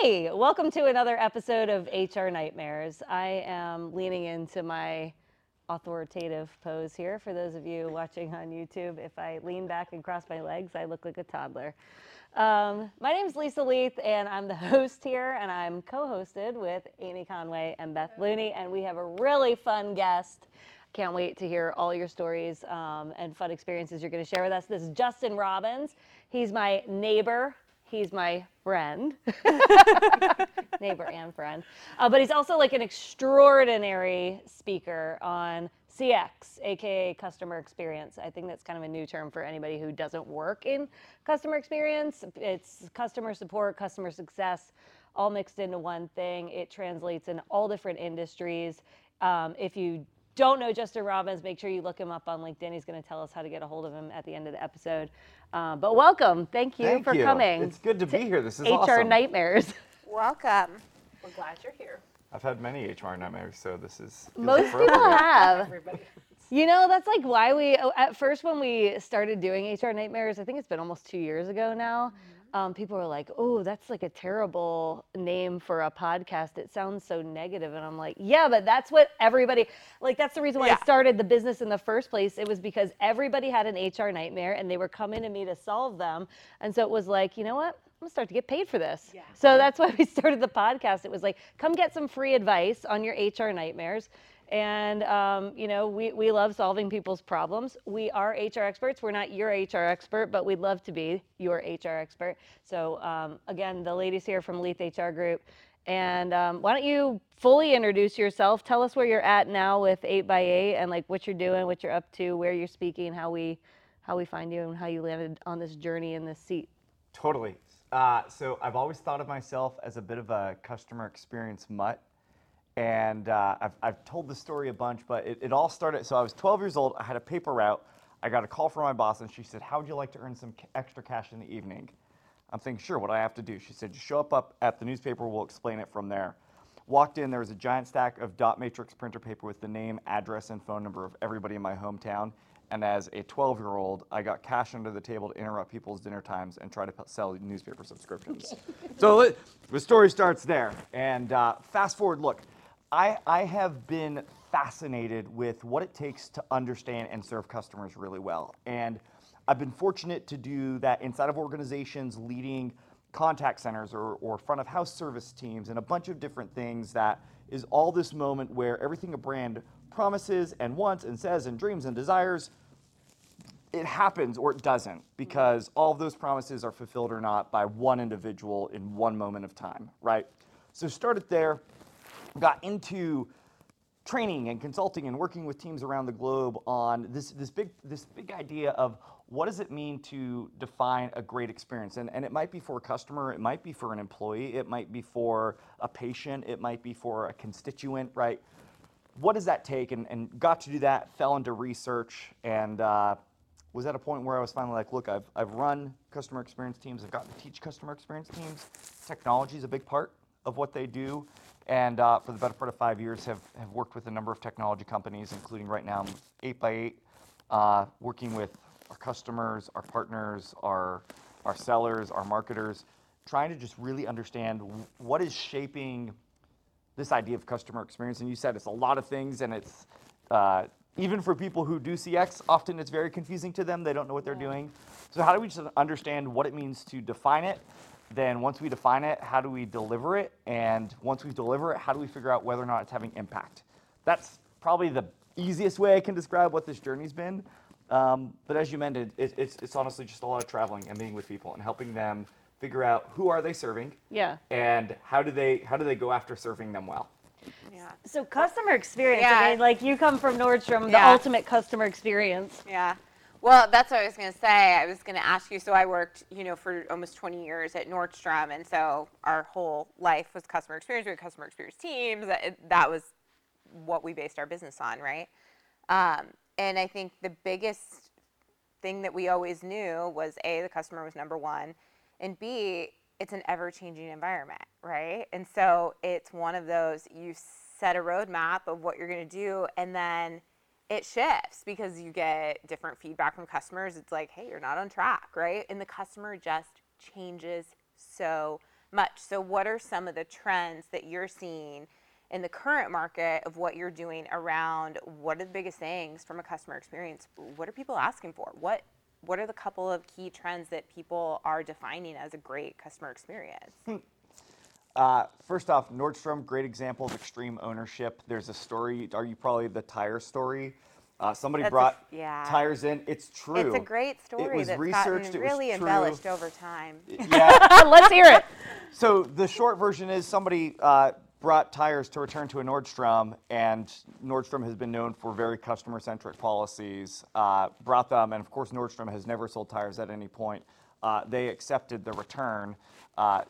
Hi, welcome to another episode of HR Nightmares. I am leaning into my authoritative pose here. For those of you watching on YouTube, if I lean back and cross my legs, I look like a toddler. Um, my name is Lisa Leath, and I'm the host here, and I'm co hosted with Amy Conway and Beth Looney, and we have a really fun guest. Can't wait to hear all your stories um, and fun experiences you're going to share with us. This is Justin Robbins. He's my neighbor he's my friend, neighbor and friend. Uh, but he's also like an extraordinary speaker on CX, aka customer experience. I think that's kind of a new term for anybody who doesn't work in customer experience. It's customer support, customer success, all mixed into one thing. It translates in all different industries. Um, if you don't know Justin Robbins, make sure you look him up on LinkedIn. He's going to tell us how to get a hold of him at the end of the episode. Uh, but welcome. Thank you Thank for you. coming. It's good to, to be here. This is HR awesome. Nightmares. Welcome. We're glad you're here. I've had many HR nightmares, so this is most people have. Everybody. You know, that's like why we oh, at first when we started doing HR Nightmares. I think it's been almost two years ago now. Um, people were like, "Oh, that's like a terrible name for a podcast. It sounds so negative." And I'm like, "Yeah, but that's what everybody like. That's the reason why I started the business in the first place. It was because everybody had an HR nightmare, and they were coming to me to solve them. And so it was like, you know what? I'm gonna start to get paid for this. Yeah. So that's why we started the podcast. It was like, come get some free advice on your HR nightmares. And um, you know, we, we love solving people's problems. We are HR experts. We're not your HR expert, but we'd love to be your HR expert. So um, again, the ladies here from Leath HR Group. And um, why don't you fully introduce yourself? Tell us where you're at now with 8x8 and like what you're doing, what you're up to, where you're speaking, how we how we find you, and how you landed on this journey in this seat. Totally. Uh, so I've always thought of myself as a bit of a customer experience mutt. And uh, I've, I've told the story a bunch, but it, it all started. So I was 12 years old. I had a paper route. I got a call from my boss, and she said, How would you like to earn some extra cash in the evening? I'm thinking, Sure, what do I have to do? She said, Just show up, up at the newspaper. We'll explain it from there. Walked in, there was a giant stack of dot matrix printer paper with the name, address, and phone number of everybody in my hometown. And as a 12 year old, I got cash under the table to interrupt people's dinner times and try to sell newspaper subscriptions. so the story starts there. And uh, fast forward, look, I, I have been fascinated with what it takes to understand and serve customers really well. And I've been fortunate to do that inside of organizations leading contact centers or, or front of house service teams and a bunch of different things that is all this moment where everything a brand promises and wants and says and dreams and desires it happens or it doesn't because all of those promises are fulfilled or not by one individual in one moment of time, right? So started there, got into training and consulting and working with teams around the globe on this this big this big idea of what does it mean to define a great experience? And, and it might be for a customer it might be for an employee it might be for a patient it might be for a constituent right? What does that take? And, and got to do that fell into research and uh, was at a point where i was finally like look I've, I've run customer experience teams i've gotten to teach customer experience teams. Technology is a big part of what they do and uh, for the better part of five years have, have worked with a number of technology companies including right now 8x8 uh, working with our customers our partners our, our sellers our marketers trying to just really understand what is shaping this idea of customer experience. And you said it's a lot of things, and it's uh, even for people who do CX, often it's very confusing to them. They don't know what they're doing. So, how do we just understand what it means to define it? Then, once we define it, how do we deliver it? And once we deliver it, how do we figure out whether or not it's having impact? That's probably the easiest way I can describe what this journey's been. Um, but as you mentioned, it, it's, it's honestly just a lot of traveling and being with people and helping them figure out who are they serving Yeah. and how do they how do they go after serving them well Yeah. So customer experience. Yeah. I mean, like you come from Nordstrom, the ultimate customer experience. Yeah. Well, that's what I was going to say. I was going to ask you. So I worked, you know, for almost 20 years at Nordstrom, and so our whole life was customer experience. We had customer experience teams. That, that was what we based our business on, right? Um, and I think the biggest thing that we always knew was a the customer was number one, and b it's an ever-changing environment, right? And so it's one of those you set a roadmap of what you're going to do, and then it shifts because you get different feedback from customers. It's like, hey, you're not on track, right? And the customer just changes so much. So, what are some of the trends that you're seeing in the current market of what you're doing around what are the biggest things from a customer experience? What are people asking for? What what are the couple of key trends that people are defining as a great customer experience? Hmm. Uh, first off, Nordstrom, great example of extreme ownership. There's a story. Are you probably the tire story? Uh, somebody That's a- brought yeah. tires in. It's true. It's a great story was that's researched, it was really true. embellished over time. Yeah. Let's hear it. So the short version is somebody uh, brought tires to return to a Nordstrom, and Nordstrom has been known for very customer-centric policies. Uh, brought them, and of course Nordstrom has never sold tires at any point. Uh, they accepted the return. Uh,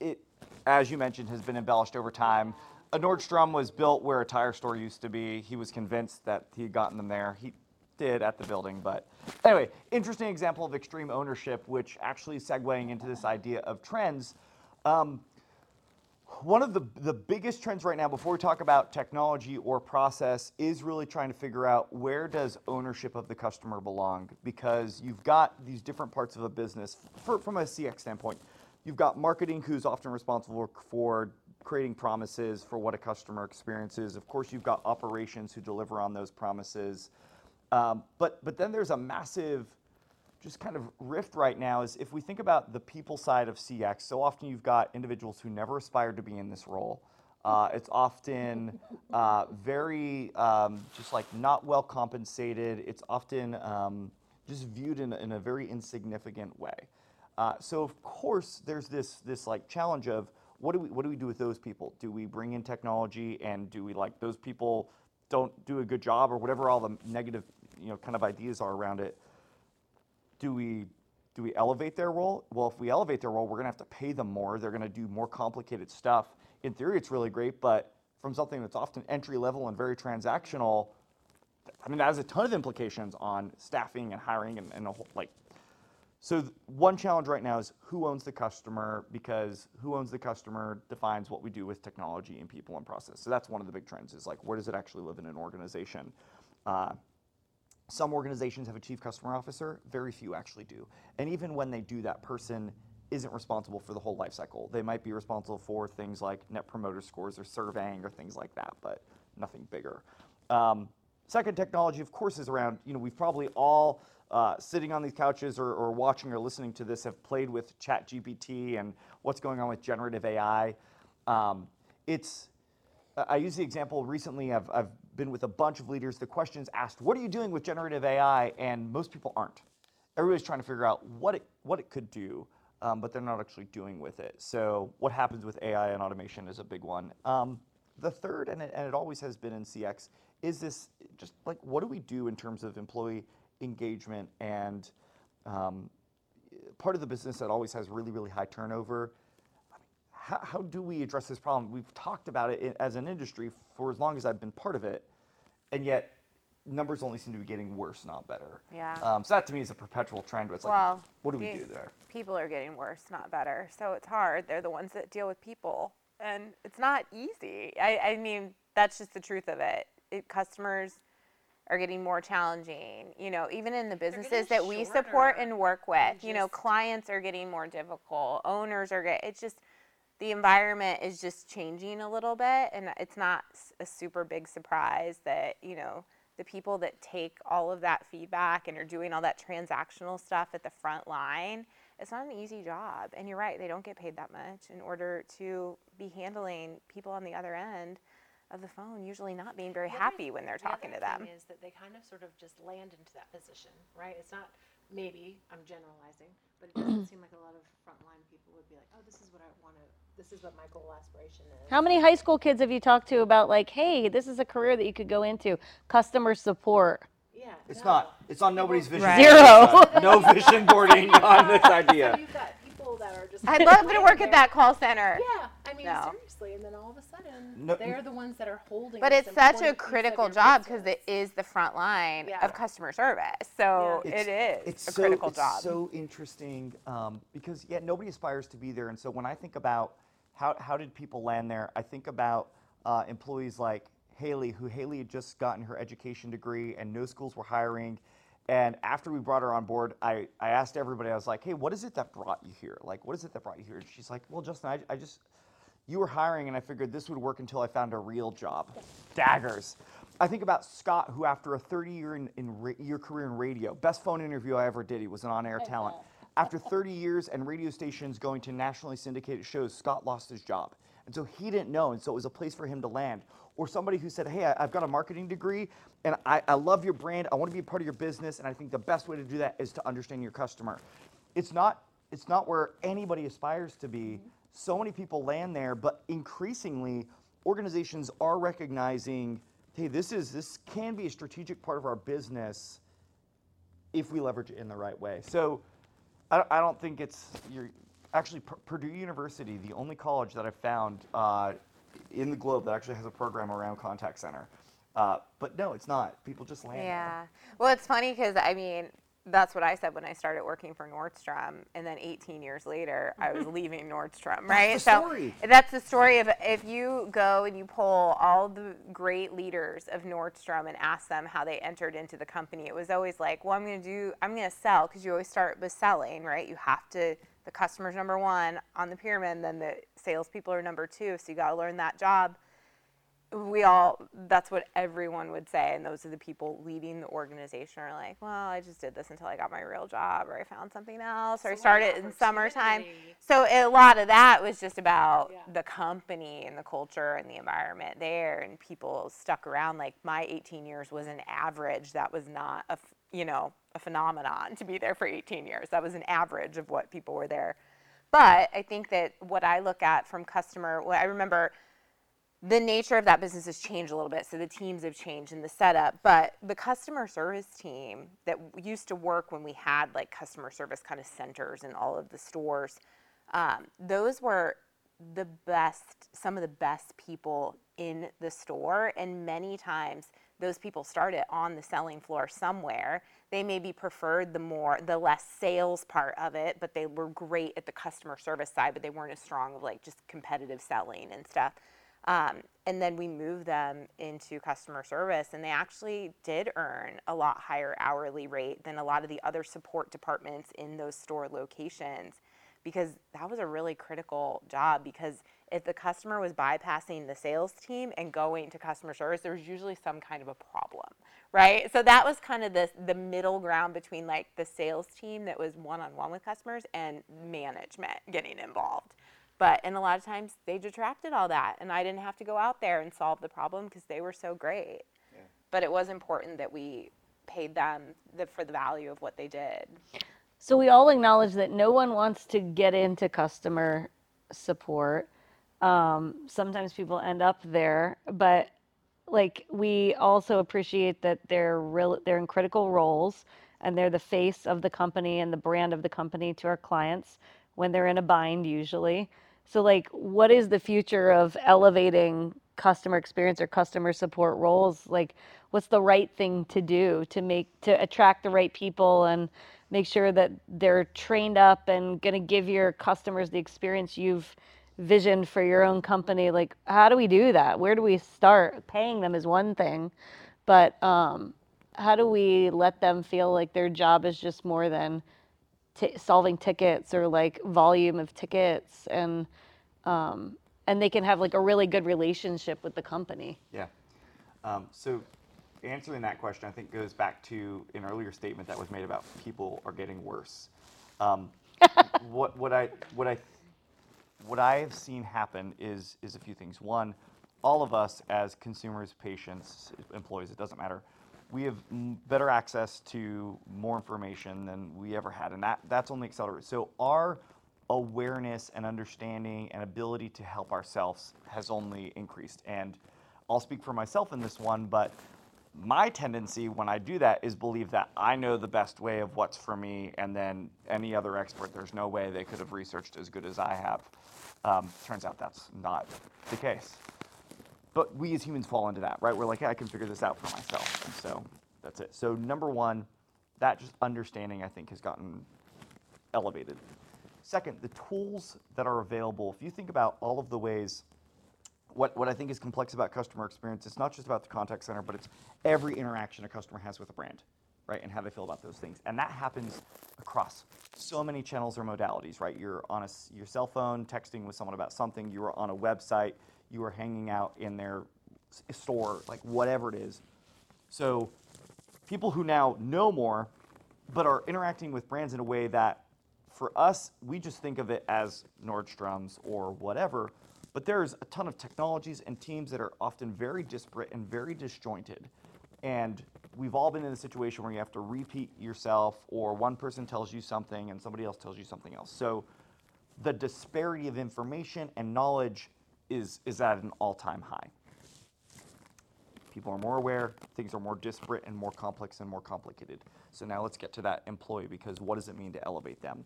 it, as you mentioned, has been embellished over time. A Nordstrom was built where a tire store used to be. He was convinced that he had gotten them there. He did at the building, but anyway, interesting example of extreme ownership, which actually segueing into this idea of trends. Um, one of the, the biggest trends right now, before we talk about technology or process, is really trying to figure out where does ownership of the customer belong? Because you've got these different parts of a business for, from a CX standpoint. You've got marketing, who's often responsible for creating promises for what a customer experiences. Of course, you've got operations who deliver on those promises. Um, but but then there's a massive just kind of rift right now is if we think about the people side of CX, so often you've got individuals who never aspired to be in this role. Uh, it's often uh, very um, just like not well compensated. It's often um, just viewed in, in a very insignificant way. Uh, so of course there's this this like challenge of what do we what do we do with those people? Do we bring in technology and do we like those people don't do a good job or whatever all the negative you know kind of ideas are around it? do we do we elevate their role? Well, if we elevate their role, we're going to have to pay them more. They're going to do more complicated stuff. In theory, it's really great, but from something that's often entry level and very transactional, I mean, that has a ton of implications on staffing and hiring and, and a whole like. So th- one challenge right now is who owns the customer because who owns the customer defines what we do with technology and people and process. So that's one of the big trends is like where does it actually live in an organization? Uh, some organizations have a chief customer officer, very few actually do. And even when they do, that person isn't responsible for the whole life cycle. They might be responsible for things like net promoter scores or surveying or things like that, but nothing bigger. Um, second technology, of course, is around, you know, we've probably all uh, sitting on these couches or, or watching or listening to this have played with ChatGPT and what's going on with generative AI. Um, it's I- use the example recently. I've, I've been with a bunch of leaders. The question's asked, "What are you doing with generative AI?" And most people aren't. Everybody's trying to figure out what it what it could do, um, but they're not actually doing with it. So, what happens with AI and automation is a big one. Um, the third, and it, and it always has been in CX, is this just like what do we do in terms of employee engagement and um, part of the business that always has really really high turnover how, how do we address this problem? We've talked about it as an industry for as long as I've been part of it, and yet numbers only seem to be getting worse, not better. Yeah. Um, so that to me is a perpetual trend. Where it's Well, like, what do we do there? People are getting worse, not better. So it's hard. They're the ones that deal with people, and it's not easy. I, I mean, that's just the truth of it. it. Customers are getting more challenging. You know, even in the businesses that we support and work with, you know, clients are getting more difficult. Owners are getting. It's just the environment is just changing a little bit, and it's not a super big surprise that you know the people that take all of that feedback and are doing all that transactional stuff at the front line. It's not an easy job, and you're right; they don't get paid that much in order to be handling people on the other end of the phone, usually not being very happy when they're the talking to them. thing is that they kind of sort of just land into that position, right? It's not maybe I'm generalizing, but it doesn't seem like a lot of frontline people would be like, oh, this is what I want to. This is what my goal aspiration is. How many high school kids have you talked to about like, hey, this is a career that you could go into, customer support? Yeah. It's no. not. It's on nobody's vision. Right. board. Zero. Uh, no vision boarding on this So idea. you've got people that are just. I'd love to landing work at that call center. Yeah, I mean No. seriously, and then all of a sudden No- they're the ones that are holding. But it's such a important piece of critical job because it is the front line Yeah. of customer service. So Yeah. it is it's a so, critical it's job. so interesting um, because yeah, nobody aspires to be there. And so when I think about how how did people land there, I think about uh, employees like Haley, who Haley had just gotten her education degree, and no schools were hiring, And after we brought her on board, I, I asked everybody, I was like, hey, what is it that brought you here? Like, what is it that brought you here? And she's like, well, Justin, I, I just, you were hiring and I figured this would work until I found a real job. Daggers. I think about Scott, who after a 30 year, in, in year career in radio, best phone interview I ever did, he was an on air talent. After 30 years and radio stations going to nationally syndicated shows, Scott lost his job. And so he didn't know, and so it was a place for him to land. Or somebody who said, Hey, I, have got a marketing degree and I, I love your brand, I want to be a part of your business, and I think the best way to do that is to understand your customer. It's not, it's not where anybody aspires to be. Mm-hmm. So many people land there, but increasingly, organizations are recognizing, hey, this is this can be a strategic part of our business if we leverage it in the right way. So I, don't- I don't think it's you're actually P- Purdue University, the only college that I've found uh, in the globe that actually has a program around contact center. Uh, but no, it's not. People just land. there. Yeah. Well, it's funny because I mean, that's what I said when I started working for Nordstrom, and then 18 years later, I was mm-hmm. leaving Nordstrom. Right. the so story. that's the story of if you go and you poll all the great leaders of Nordstrom and ask them how they entered into the company, it was always like, well, I'm going to do, I'm going to sell because you always start with selling, right? You have to. The customer's number one on the pyramid, then the salespeople are number two. So you got to learn that job we all that's what everyone would say and those are the people leading the organization are like well i just did this until i got my real job or i found something else or i started in summertime so a lot of that was just about Yeah. the company and the culture and the environment there and people stuck around. Like my 18 years was an average. That was not a you know a phenomenon to be there for 18 years. That was an average of what people were there. But i think that what i look at from customer well, i remember the nature of that business has changed a little bit. So the teams have changed in the setup, but the customer service team that used to work when we had like customer service kind of centers in all of the stores, um, those were the best, some of the best people in the store. And many times those people started on the selling floor somewhere. They maybe preferred the more, the less sales part of it, but they were great at the customer service side, but they weren't as strong of like just competitive selling and stuff. Um, and then we moved them into customer service, and they actually did earn a lot higher hourly rate than a lot of the other support departments in those store locations because that was a really critical job. Because if the customer was bypassing the sales team and going to customer service, there was usually some kind of a problem, right? So that was kind of the, the middle ground between like the sales team that was one on one with customers and management getting involved. But and a lot of times they detracted all that, and I didn't have to go out there and solve the problem because they were so great. But it was important that we paid them the, for the value of what they did. So we all acknowledge that no one wants to get into customer support. Um, sometimes people end up there, but like we also appreciate that they're real, they're in critical roles and they're the face of the company and the brand of the company to our clients when they're in a bind usually. So like what is the future of elevating customer experience or customer support roles? Like what's the right thing to do to make to attract the right people and make sure that they're trained up and going to give your customers the experience you've visioned for your own company? Like how do we do that? Where do we start? Paying them is one thing but um, how do we let them feel like their job is just more than t- solving tickets or like volume of tickets and um, and they can have like a really good relationship with the company Yeah. Um, so answering that question, I think goes back to an earlier statement that was made about people are getting worse. Um, what what I what I what I have seen happen is is a few things. One, all of us as consumers, patients, employees, it doesn't matter. We have better access to more information than we ever had, and that that's only accelerated. So our awareness and understanding and ability to help ourselves has only increased. And I'll speak for myself in this one, but my tendency when I do that is believe that I know the best way of what's for me, and then any other expert, there's no way they could have researched as good as I have. Um, turns out that's not the case. But we as humans fall into that, right? We're like, yeah, I can figure this out for myself. And so that's it. So, number one, that just understanding, I think, has gotten elevated. Second, the tools that are available, if you think about all of the ways what, what I think is complex about customer experience, it's not just about the contact center, but it's every interaction a customer has with a brand. right? And how they feel about those things. And that happens across so many channels or modalities, right? You're on a your cell phone texting with someone about something, you are on a website, you are hanging out in their store, like whatever it is. So people who now know more, but are interacting with brands in a way that for us, we just think of it as Nordstrom's or whatever. But there's a ton of technologies and teams that are often very disparate and very disjointed. And we've all been in a situation where you have to repeat yourself, or one person tells you something and somebody else tells you something else. So the disparity of information and knowledge is, is at an all time high people are more aware, things are more disparate and more complex and more complicated. So now let's get to that employee because what does it mean to elevate them?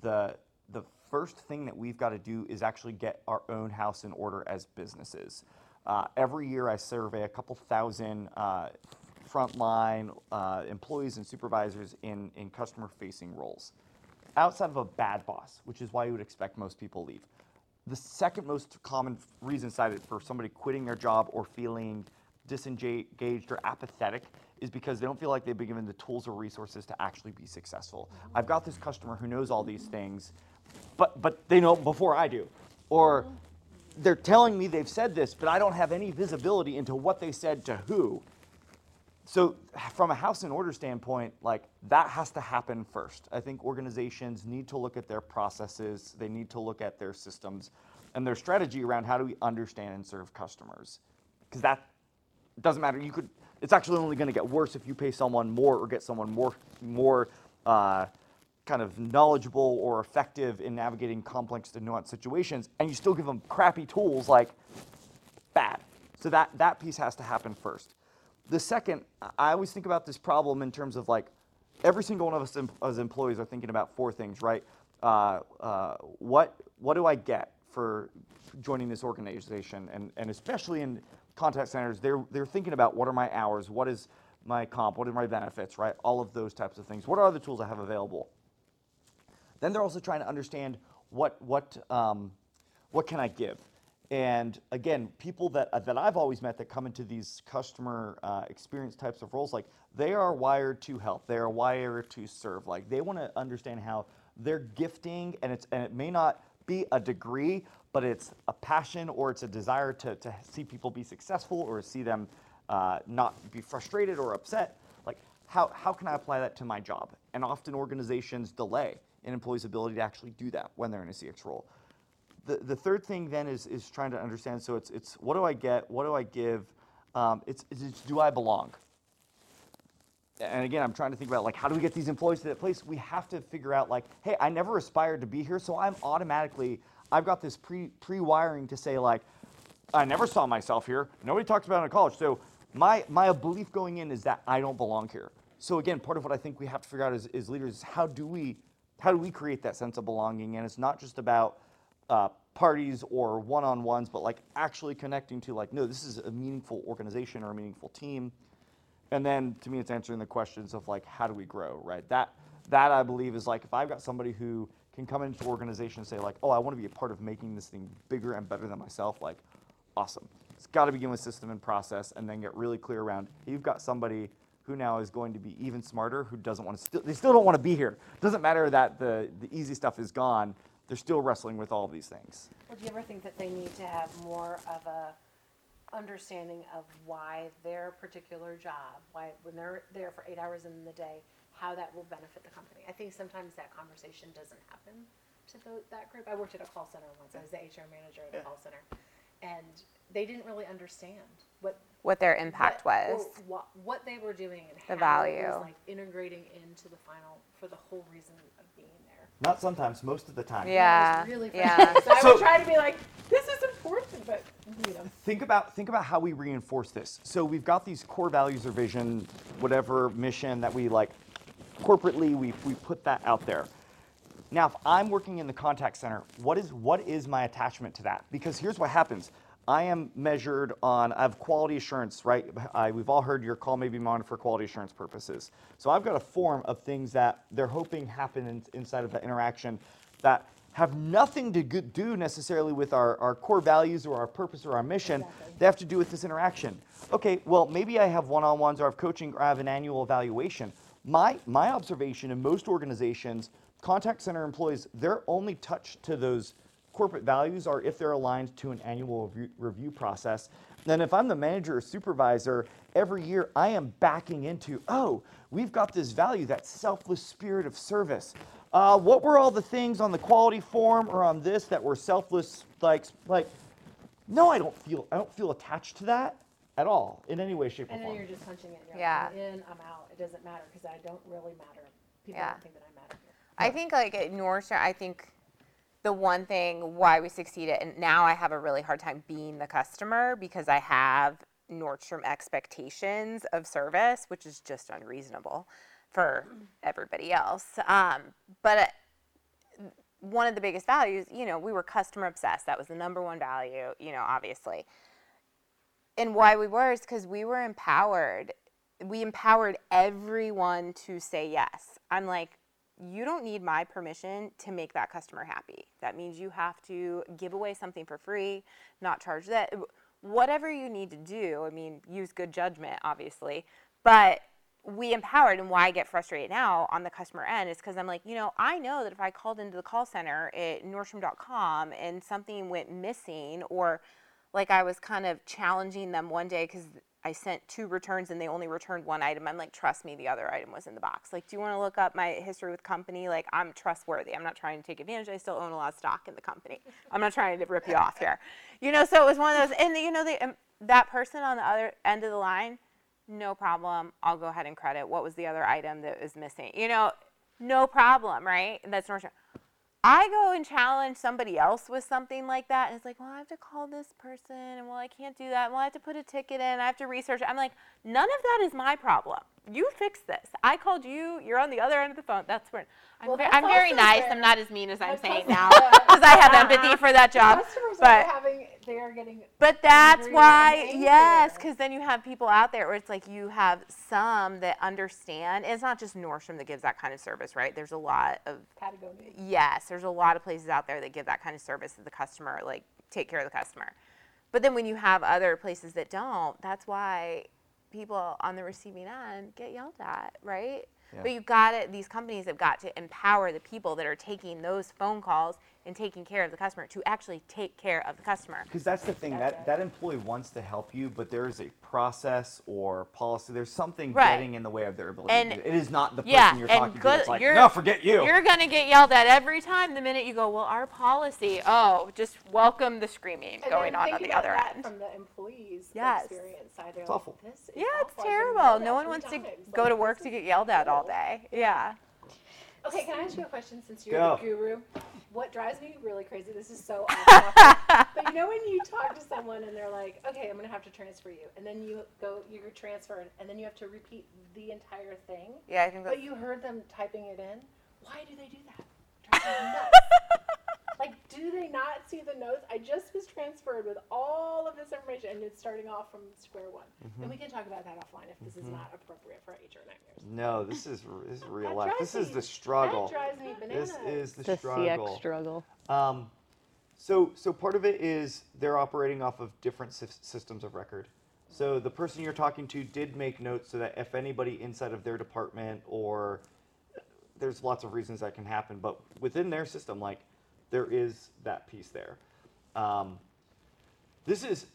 The the first thing that we've got to do is actually get our own house in order as businesses. Uh, every year I survey a couple thousand uh, frontline uh, employees and supervisors in, in customer facing roles outside of a bad boss, which is why you would expect most people leave. The second most common reason cited for somebody quitting their job or feeling disengaged or apathetic is because they don't feel like they've been given the tools or resources to actually be successful. I've got this customer who knows all these things, but but they know before I do. Or they're telling me they've said this, but I don't have any visibility into what they said to who. So from a house and order standpoint, like that has to happen first. I think organizations need to look at their processes, they need to look at their systems and their strategy around how do we understand and serve customers. Because that doesn't matter. You could it's actually only going to get worse if you pay someone more or get someone more more uh, kind of knowledgeable or effective in navigating complex and nuanced situations, and you still give them crappy tools like bad. So that that piece has to happen first. The second, I always think about this problem in terms of like every single one of us em- as employees are thinking about four things, right? Uh, uh, what what do I get for joining this organization, and and especially in contact centers, they're they're thinking about what are my hours, what is my comp, what are my benefits, right? All of those types of things. What are the tools I have available? Then they're also trying to understand what what um, what can I give. And again, people that uh, that I've always met that come into these customer uh, experience types of roles, like they are wired to help. They are wired to serve. Like they want to understand how they're gifting, and it's and it may not be a degree, but it's a passion or it's a desire to to see people be successful or see them uh, not be frustrated or upset. Like how how can I apply that to my job? And often organizations delay an employee's ability to actually do that when they're in a CX role the, the third thing then is, is trying to understand so it's, it's what do I get? What do I give? Um, it's, it's, do I belong? And again, I'm trying to think about like how do we get these employees to that place? We have to figure out like, hey, I never aspired to be here, so I'm automatically I've got this pre pre wiring to say like, I never saw myself here. Nobody talks about it in college, so my my belief going in is that I don't belong here. So again, part of what I think we have to figure out as, as leaders is how do we how do we create that sense of belonging? And it's not just about uh, parties or one-on-ones, but like actually connecting to like, no, this is a meaningful organization or a meaningful team. And then to me, it's answering the questions of like, how do we grow, right? That that I believe is like, if I've got somebody who can come into organization and say like, oh, I want to be a part of making this thing bigger and better than myself, like, awesome. It's got to begin with system and process, and then get really clear around. You've got somebody who now is going to be even smarter, who doesn't want to they still don't want to be here. Doesn't matter that the the easy stuff is gone they're still wrestling with all of these things. Or do you ever think that they need to have more of a understanding of why their particular job, why when they're there for eight hours in the day, how that will benefit the company? I think sometimes that conversation doesn't happen to the, that group. I worked at a call center once. I was the HR manager at a call center, and they didn't really understand what what their impact what, was. what, what they were doing and The how it value. was like integrating into the final for the whole reason of being there. Not sometimes, most of the time. Yeah. Really yeah. frustrating. So, I So- would try to be like, this is important, but you know. Think about think about how we reinforce this. So we've got these core values or vision, whatever mission that we like corporately we, we put that out there. Now, if I'm working in the contact center, what is what is my attachment to that? Because here's what happens. I am measured on I have quality assurance, right? I, we've all heard your call may be monitored for quality assurance purposes. So I've got a form of things that they're hoping happen in, inside of that interaction that have nothing to do necessarily with our, our core values or our purpose or our mission. They have to do with this interaction. Okay, well, maybe I have one on ones or I have coaching or I have an annual evaluation. my my observation in most organizations, contact center employees, their only touch to those corporate values are if they're aligned to an annual review, review process. Then if I'm the manager or supervisor, every year I am backing into, oh, we've got this value, that selfless spirit of service. Uh, what were all the things on the quality form or on this that were selfless, like, like, no, I don't feel, I don't feel attached to that at all in any way, shape, or form. And then you're just punching it. You're Yeah. like, I'm in, I'm out. It doesn't matter because I don't really matter. People Yeah. don't think that I matter here. I think like at Nordstrom, I think the one thing why we succeeded, and now I have a really hard time being the customer because I have Nordstrom expectations of service, which is just unreasonable for everybody else. Um, but uh, one of the biggest values, you know, we were customer obsessed. That was the number one value, you know, obviously. And why we were is because we were empowered. We empowered everyone to say yes. I'm like, you don't need my permission to make that customer happy. That means you have to give away something for free, not charge that. Whatever you need to do, I mean, use good judgment, obviously. But we empowered, and why I get frustrated now on the customer end is because I'm like, you know, I know that if I called into the call center at Nordstrom.com and something went missing, or like I was kind of challenging them one day because I sent two returns and they only returned one item. I'm like, trust me, the other item was in the box. Like, do you want to look up my history with company? Like, I'm trustworthy. I'm not trying to take advantage. I still own a lot of stock in the company. I'm not trying to rip you off here. You know, so it was one of those, and you know, um, that person on the other end of the line, no problem. I'll go ahead and credit. What was the other item that was missing? You know, no problem, right? That's Nordstrom. I go and challenge somebody else with something like that, and it's like, well, I have to call this person, and well, I can't do that. Well, I have to put a ticket in. I have to research. I'm like, none of that is my problem. You fix this. I called you. You're on the other end of the phone. That's where I'm, Well, ve- that's I'm very nice. I'm not as mean as I'm saying now because I have empathy for that job. Customers but are having, they are getting. but that's why, yes, because then you have people out there where it's like you have some that understand. It's not just Nordstrom that gives that kind of service, right? There's a lot of Patagonia. yes, there's a lot of places out there that give that kind of service to the customer, like take care of the customer. But then when you have other places that don't, that's why people on the receiving end get yelled at, right? Yeah. But you've got it. these companies have got to empower the people that are taking those phone calls and taking care of the customer to actually take care of the customer. Because that's the thing That's that right. that employee wants to help you, but there is a process or policy. There's something Right. getting in the way of their ability. And- to do it. it is not the person Yeah, you're and talking to good- that's like, you're- no, forget you. You're going to get yelled at every time the minute you go, well, our policy, oh, just welcome the screaming And going then on think on the about other that end. From the employees' Yes. experience side, It's like, awful. this is Yeah, it's awful. I've terrible. No one wants to times. go Like, to work to get yelled at all terrible. day. Yeah. Okay, can I ask you a question since you're Go. the guru? What drives me really crazy, this is so off topic, but you know when you talk to someone and they're like, okay, I'm gonna have to transfer you, and then you go, you transfer, and then you have to repeat the entire thing, Yeah, I think that's but you heard them typing it in, why do they do that? Drives me nuts. Like, do they not see the notes? I just was transferred with all of this information and it's starting off from square one. Mm-hmm. And we can talk about that offline if this is not appropriate for HR nightmares. no, this is this is real That life. drives This is the struggle. That drives me bananas. This is the, The struggle. CX struggle. Um, so, so part of it is they're operating off of different sys- systems of record. So the person you're talking to did make notes so that if anybody inside of their department or there's lots of reasons that can happen, but within their system, like there is that piece there. Um, this is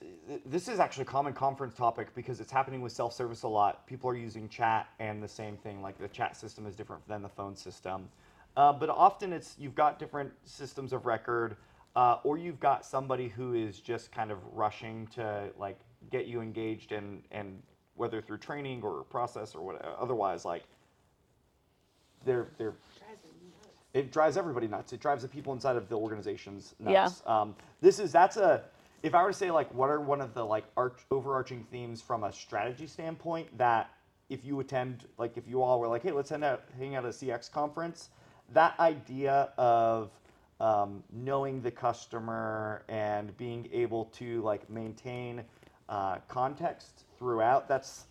this is actually a common conference topic because it's happening with self-service a lot. People are using chat, and the same thing, like the chat system is different than the phone system. Uh, but often it's you've got different systems of record, uh, or you've got somebody who is just kind of rushing to like get you engaged and and whether through training or process or what otherwise like they're they're. It drives everybody nuts. It drives the people inside of the organizations Yeah. nuts. Um, this is that's a if I were to say like what are one of the like arch, overarching themes from a strategy standpoint that if you attend like if you all were like hey let's hang out hang out at a CX conference that idea of um, knowing the customer and being able to like maintain uh, context throughout that's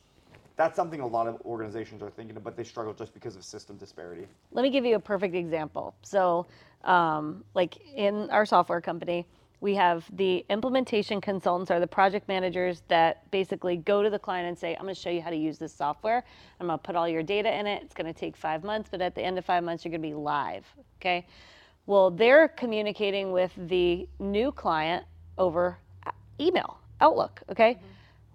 that's something a lot of organizations are thinking of, but they struggle just because of system disparity. Let me give you a perfect example. So, um, like in our software company, we have the implementation consultants are the project managers that basically go to the client and say, I'm going to show you how to use this software. I'm going to put all your data in it. It's going to take five months, but at the end of five months, you're going to be live. Okay. Well, they're communicating with the new client over email, Outlook. Okay.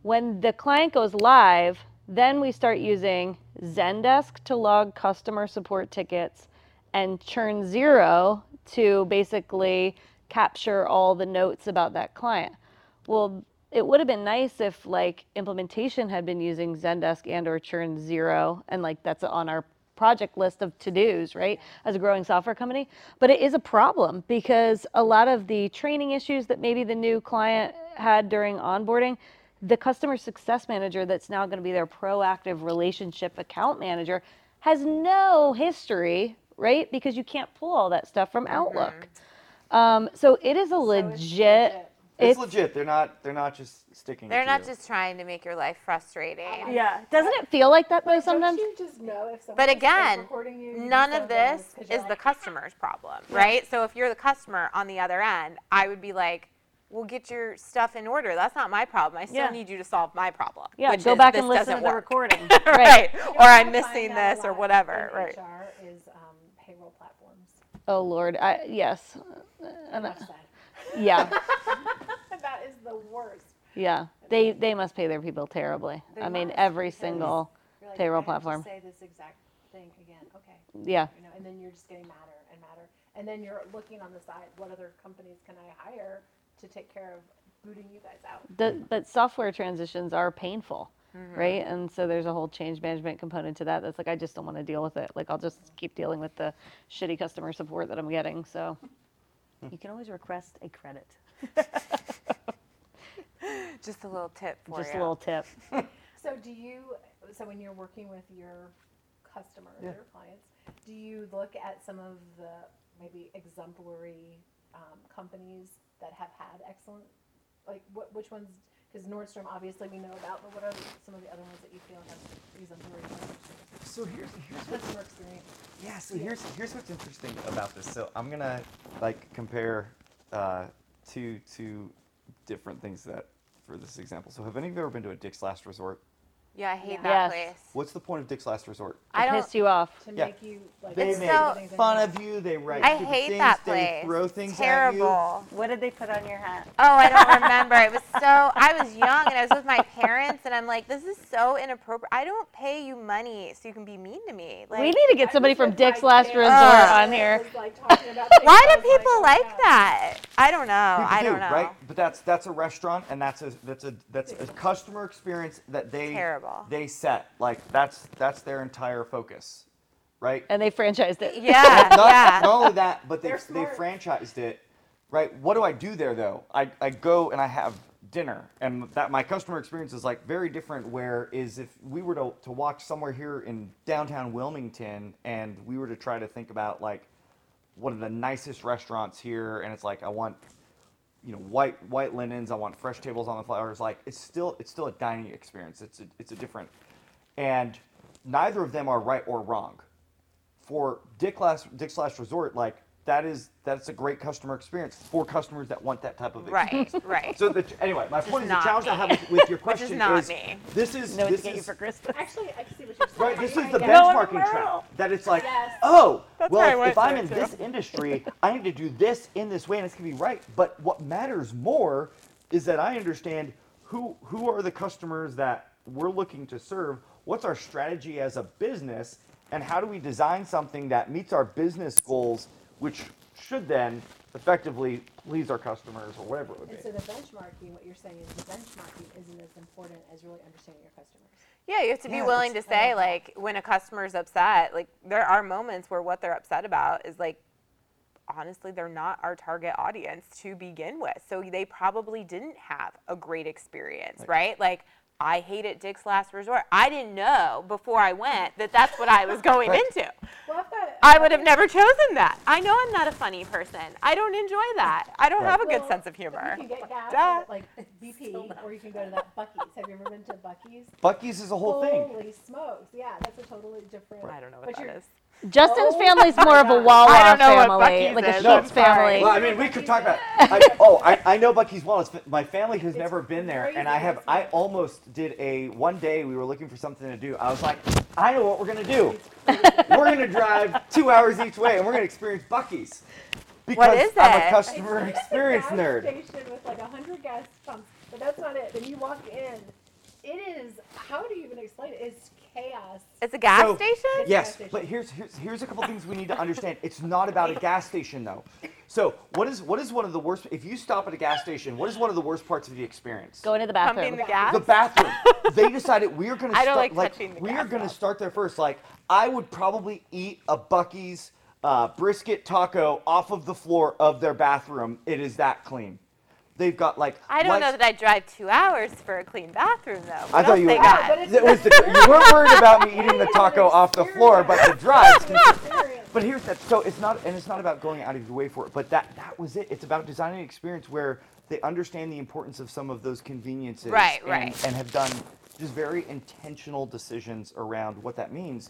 When the client goes live, then we start using Zendesk to log customer support tickets and ChurnZero to basically capture all the notes about that client. Well, it would have been nice if like implementation had been using Zendesk and or ChurnZero and like that's on our project list of to-dos, right? As a growing software company, but it is a problem because a lot of the training issues that maybe the new client had during onboarding, the customer success manager that's now going to be their proactive relationship account manager has no history, right? Because you can't pull all that stuff from Outlook. Um, so it is a So it's legit. It's, legit. They're not. They're not just sticking. They're to not you. just trying to make your life frustrating. Yeah. Doesn't it feel like that though But sometimes? Don't you just know if someone But again, you, you none just of don't know this 'cause you're is the customer's problem, right? So if you're the customer on the other end, I would be like, "Well, get your stuff in order. That's not my problem. I still Yeah. need you to solve my problem." Yeah, which go is, back and listen to doesn't the work. recording. right. You know Or I I'm missing this or whatever. Right. HR is um, payroll platforms. Oh Lord, I yes, And, uh, yeah, that is the worst. yeah. They they must pay their people terribly. They I mean, must, every single like, payroll "I have to platform. Say this exact thing again. Okay. Yeah, You know, and then you're just getting madder and madder, and then you're looking on the side. What other companies can I hire to take care of booting you guys out? the, but software transitions are painful, right? And so there's a whole change management component to that. That's like I just don't want to deal with it. Like I'll just keep dealing with the shitty customer support that I'm getting. So you can always request a credit. Just a little tip for Just you. a little tip. So do you? So when you're working with your customers, Yeah. your clients, do you look at some of the maybe exemplary um, companies that have had excellent, like what, which ones? Because Nordstrom, obviously, we know about, but what are some of the other ones that you feel have exemplary service? So here's here's what Customer experience. Yeah, so here's here's what's interesting about this. So I'm gonna like compare uh, two two different things that for this example. So have any of you ever been to a Dick's Last Resort? Yeah, I hate Yeah. that Yes. place. What's the point of Dick's Last Resort? I To don't. piss you off. To Yeah. make you like. They It's make so- fun of you. They write I stupid hate things. that They place. throw things at you. Terrible. What did they put on your hat? Oh, I don't remember. It was so. I was young and I was with my parents, and I'm like, this is so inappropriate. I don't pay you money so you can be mean to me. Like, we need to get somebody from Dick's Last Resort Ugh. on here. like, talking about why do people like that? I don't know. People I do, don't know. right? But that's that's a restaurant, and that's a that's a that's a customer experience that they Terrible. they set. Like that's that's their entire focus, right? And they franchised it. Yeah, not, yeah. not only that, but they They're they smart. franchised it, right? What do I do there though? I, I go and I have dinner, and that my customer experience is like very different. Where is if we were to to walk somewhere here in downtown Wilmington, and we were to try to think about like one of the nicest restaurants here, and it's like I want you know white white linens i want fresh tables on the flowers like it's still it's still a dining experience. It's a, it's a different and neither of them are right or wrong. For dick last dick's last resort like that is that's a great customer experience for customers that want that type of experience Right, right. so the, anyway my Which point is is the not challenge i have with, with your Which is question not is me. this is Know what this to get you is for Christmas. Actually, I see what you're saying. Right, this I is the get benchmarking trap. That it's like, Yes. oh, That's well, if, if I'm in too. this industry, I need to do this in this way, and it's gonna be right. But what matters more is that I understand who who are the customers that we're looking to serve. What's our strategy as a business, and how do we design something that meets our business goals, which should then effectively please our customers or whatever it would be. And so the benchmarking, what you're saying is the benchmarking isn't as important as really understanding your customers. Yeah, you have to be willing to it's- say like when a customer's upset, like there are moments where what they're upset about is like honestly they're not our target audience to begin with. So they probably didn't have a great experience, right? Like I hated Dick's Last Resort. I didn't know before I went that that's what I was going Right. into. Well, I've got. I would have never chosen that. I know I'm not a funny person. I don't enjoy that. I don't Right. have a good Well, sense of humor. You can get gas at, like BP, or you can go to that Buc-ee's. Have you ever been to Buc-ee's? Buc-ee's is a whole thing. Holy smokes! Yeah, that's a totally different. I don't know what but that you're- is. Justin's Oh family's more of a my God. Wawa I don't know what family, Buc-ee's like a is, No. Sheetz family. Well, I mean, we could talk about. I, oh, I, I know Buc-ee's Wallets. but My family has never been there, and I have. I almost did a one day. We were looking for something to do. I was like, I know what we're gonna do. we're gonna drive two hours each way, and we're gonna experience Buc-ee's. Because is I'm it? a customer It's just a experience gas nerd. Station with like a hundred gas pumps, but that's not it. Then you walk in, it is. How do you even explain it? It's chaos. It's a gas So- station? Yes, gas station. but here's, here's here's a couple things we need to understand. It's not about a gas station though. So what is what is one of the worst? If you stop at a gas station, what is one of the worst parts of the experience? Going to the bathroom. Pumping bathroom. the gas? the bathroom. they decided we are going to I start don't like touching the we are going to start there first. Like I would probably eat a Buc-ee's uh, brisket taco off of the floor of their bathroom. It is that clean. They've got like I don't know that I'd drive two hours for a clean bathroom, though. I thought you were- got? but It was the, you weren't worried about me eating the taco off the floor, but the drives. Experience. But here's that. So it's not, and it's not about going out of your way for it. But that that was it. It's about designing an experience where they understand the importance of some of those conveniences, Right, and, right. and have done just very intentional decisions around what that means.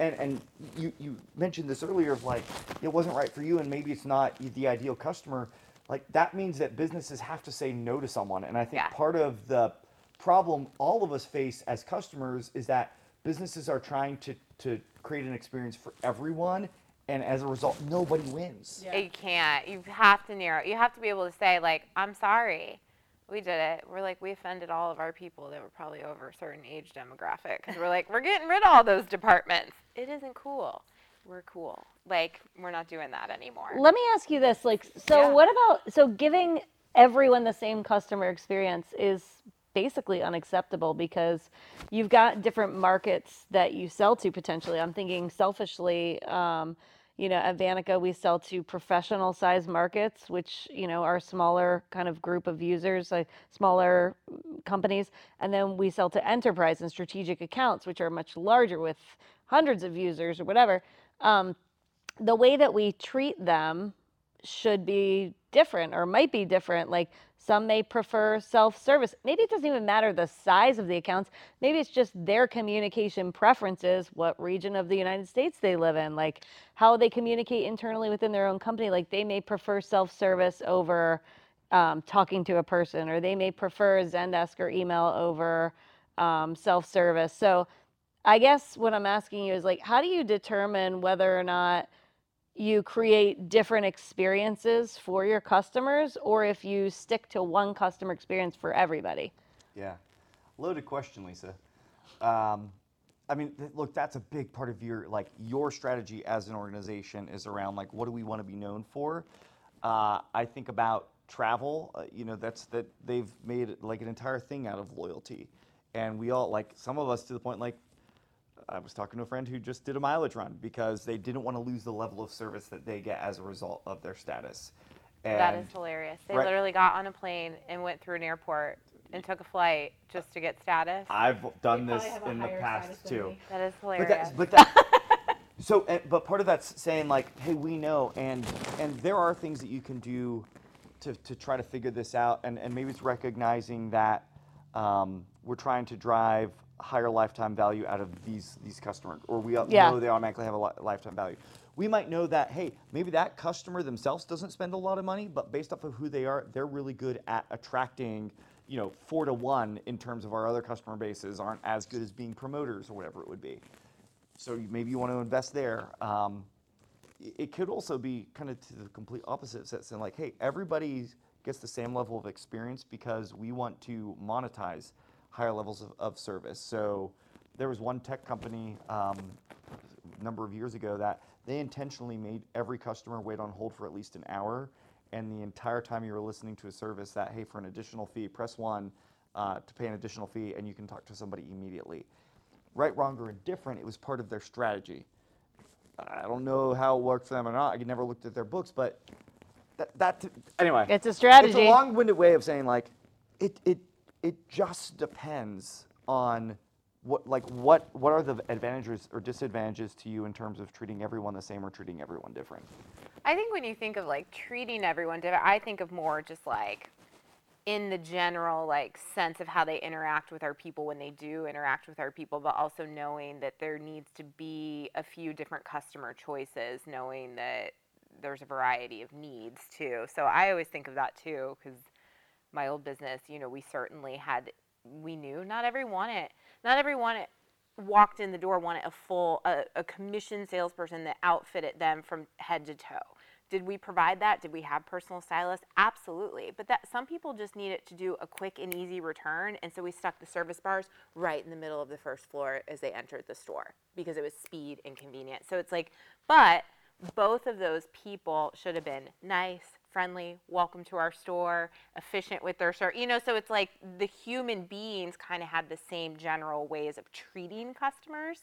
And and you you mentioned this earlier of like it wasn't right for you, and maybe it's not the ideal customer. Like that means that businesses have to say no to someone, and I think Yeah. part of the problem all of us face as customers is that businesses are trying to, to create an experience for everyone and as a result nobody wins Yeah. You can't. You have to narrow. You have to be able to say, like, I'm sorry. We did it. We're like, we offended all of our people that were probably over a certain age demographic. Because we're like, we're getting rid of all those departments. It isn't cool. We're cool. Like, we're not doing that anymore. Let me ask you this: like, so Yeah. what about so giving everyone the same customer experience is basically unacceptable because you've got different markets that you sell to potentially. I'm thinking selfishly. Um, you know, at Vantica, we sell to professional size markets, which, you know, are smaller kind of group of users, like smaller companies. And then we sell to enterprise and strategic accounts, which are much larger with hundreds of users or whatever. Um, the way that we treat them should be different or might be different. Like some may prefer self service. Maybe it doesn't even matter the size of the accounts. Maybe it's just their communication preferences, what region of the United States they live in, like how they communicate internally within their own company. Like they may prefer self service over um, talking to a person, or they may prefer Zendesk or email over um, self service. So I guess what I'm asking you is like, how do you determine whether or not you create different experiences for your customers or if you stick to one customer experience for everybody? yeah. Loaded question lisa. Um, i mean th- look that's a big part of your like your strategy as an organization is around like what do we want to be known for? Uh, i think about travel uh, you know that's that they've made like an entire thing out of loyalty. And we all like some of us to the point like I was talking to a friend who just did a mileage run because they didn't want to lose the level of service that they get as a result of their status. And that is hilarious. They Right. literally got on a plane and went through an airport and took a flight just to get status. I've done They this probably have a in the past too. me. that is But hilarious. but that so uh, but part of that's saying like, hey, we know and and there are things that you can do to, to try to figure this out and, and maybe it's recognizing that um, we're trying to drive higher lifetime value out of these these customers or we Yeah. know they automatically have a li- lifetime value. We might know that hey, maybe that customer themselves doesn't spend a lot of money, but based off of who they are, they're really good at attracting you know, four to one in terms of our other customer bases aren't as good as being promoters or whatever it would be. So maybe you want to invest there. Um, it could also be kind of to the complete opposite sense, and like, hey, everybody gets the same level of experience because we want to monetize higher levels of, of service. So there was one tech company um, a number of years ago that they intentionally made every customer wait on hold for at least an hour, and the entire time you were listening to a service that, hey, for an additional fee, press one uh, to pay an additional fee, and you can talk to somebody immediately right, wrong, or indifferent, it was part of their strategy. I don't know how it worked for them or not. I never looked at their books, but that, that anyway. It's a strategy. It's a long-winded way of saying like, it it it just depends on what like what what are the advantages or disadvantages to you in terms of treating everyone the same or treating everyone different. I think when you think of like treating everyone different, I think of more just like in the general like sense of how they interact with our people when they do interact with our people but also knowing that there needs to be a few different customer choices knowing that there's a variety of needs too so i always think of that too because my old business you know we certainly had we knew not everyone it not everyone it walked in the door wanted a full a, a commission salesperson that outfitted them from head to toe did we provide that? Did we have personal stylists? Absolutely. But that some people just need it to do a quick and easy return, and so we stuck the service bars right in the middle of the first floor as they entered the store because it was speed and convenience. So it's like, but both of those people should have been nice, friendly, welcome to our store, efficient with their service. You know, so it's like the human beings kind of had the same general ways of treating customers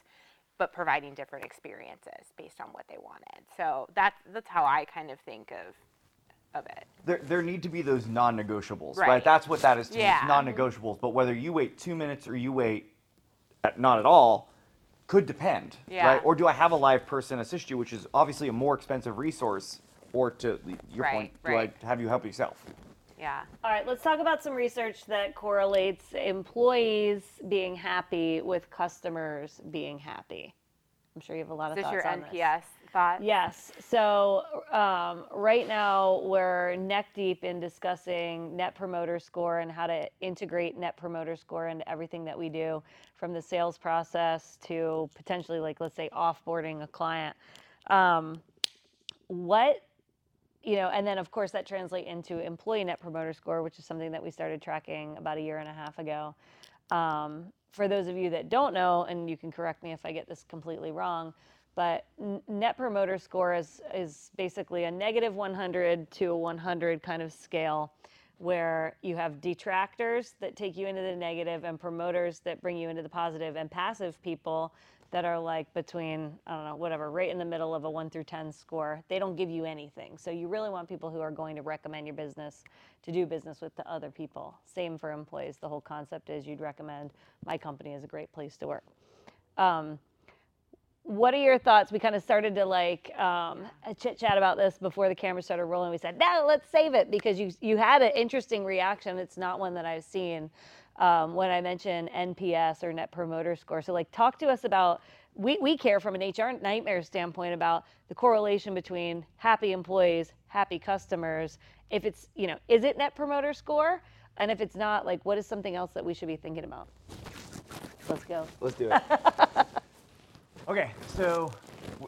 but providing different experiences based on what they wanted. So that's that's how I kind of think of of it. There, there need to be those non-negotiables, right? Right. That's what that is to me. Yeah. Mm-hmm. Non-negotiables. But whether you wait two minutes or you wait at, not at all, could depend, Yeah. right? Or do I have a live person assist you, which is obviously a more expensive resource, or to your Right, point, do right. I have you help yourself? Yeah. All right, let's talk about some research that correlates employees being happy with customers being happy. I'm sure you have a lot of Is this thoughts your on this. NPS thought? Yes. So um, right now we're neck deep in discussing Net Promoter Score and how to integrate Net Promoter Score into everything that we do, from the sales process to potentially, like, let's say, offboarding a client. Um, what you know, and then of course that translates into employee net promoter score, which is something that we started tracking about a year and a half ago. Um, for those of you that don't know, and you can correct me if I get this completely wrong, but net promoter score is is basically a negative 100 to a 100 kind of scale where you have detractors that take you into the negative and promoters that bring you into the positive and passive people that are like between I don't know whatever right in the middle of a 1 through 10 score. They don't give you anything. So you really want people who are going to recommend your business to do business with the other people. Same for employees. The whole concept is you'd recommend my company is a great place to work. Um, what are your thoughts? We kind of started to like um, chit chat about this before the camera started rolling. We said, no, let's save it because you you had an interesting reaction. It's not one that I've seen um, when I mentioned NPS or Net Promoter Score. So like, talk to us about. We, we care from an HR nightmare standpoint about the correlation between happy employees, happy customers. If it's, you know, is it Net Promoter Score? And if it's not, like, what is something else that we should be thinking about? Let's go. Let's do it. okay, so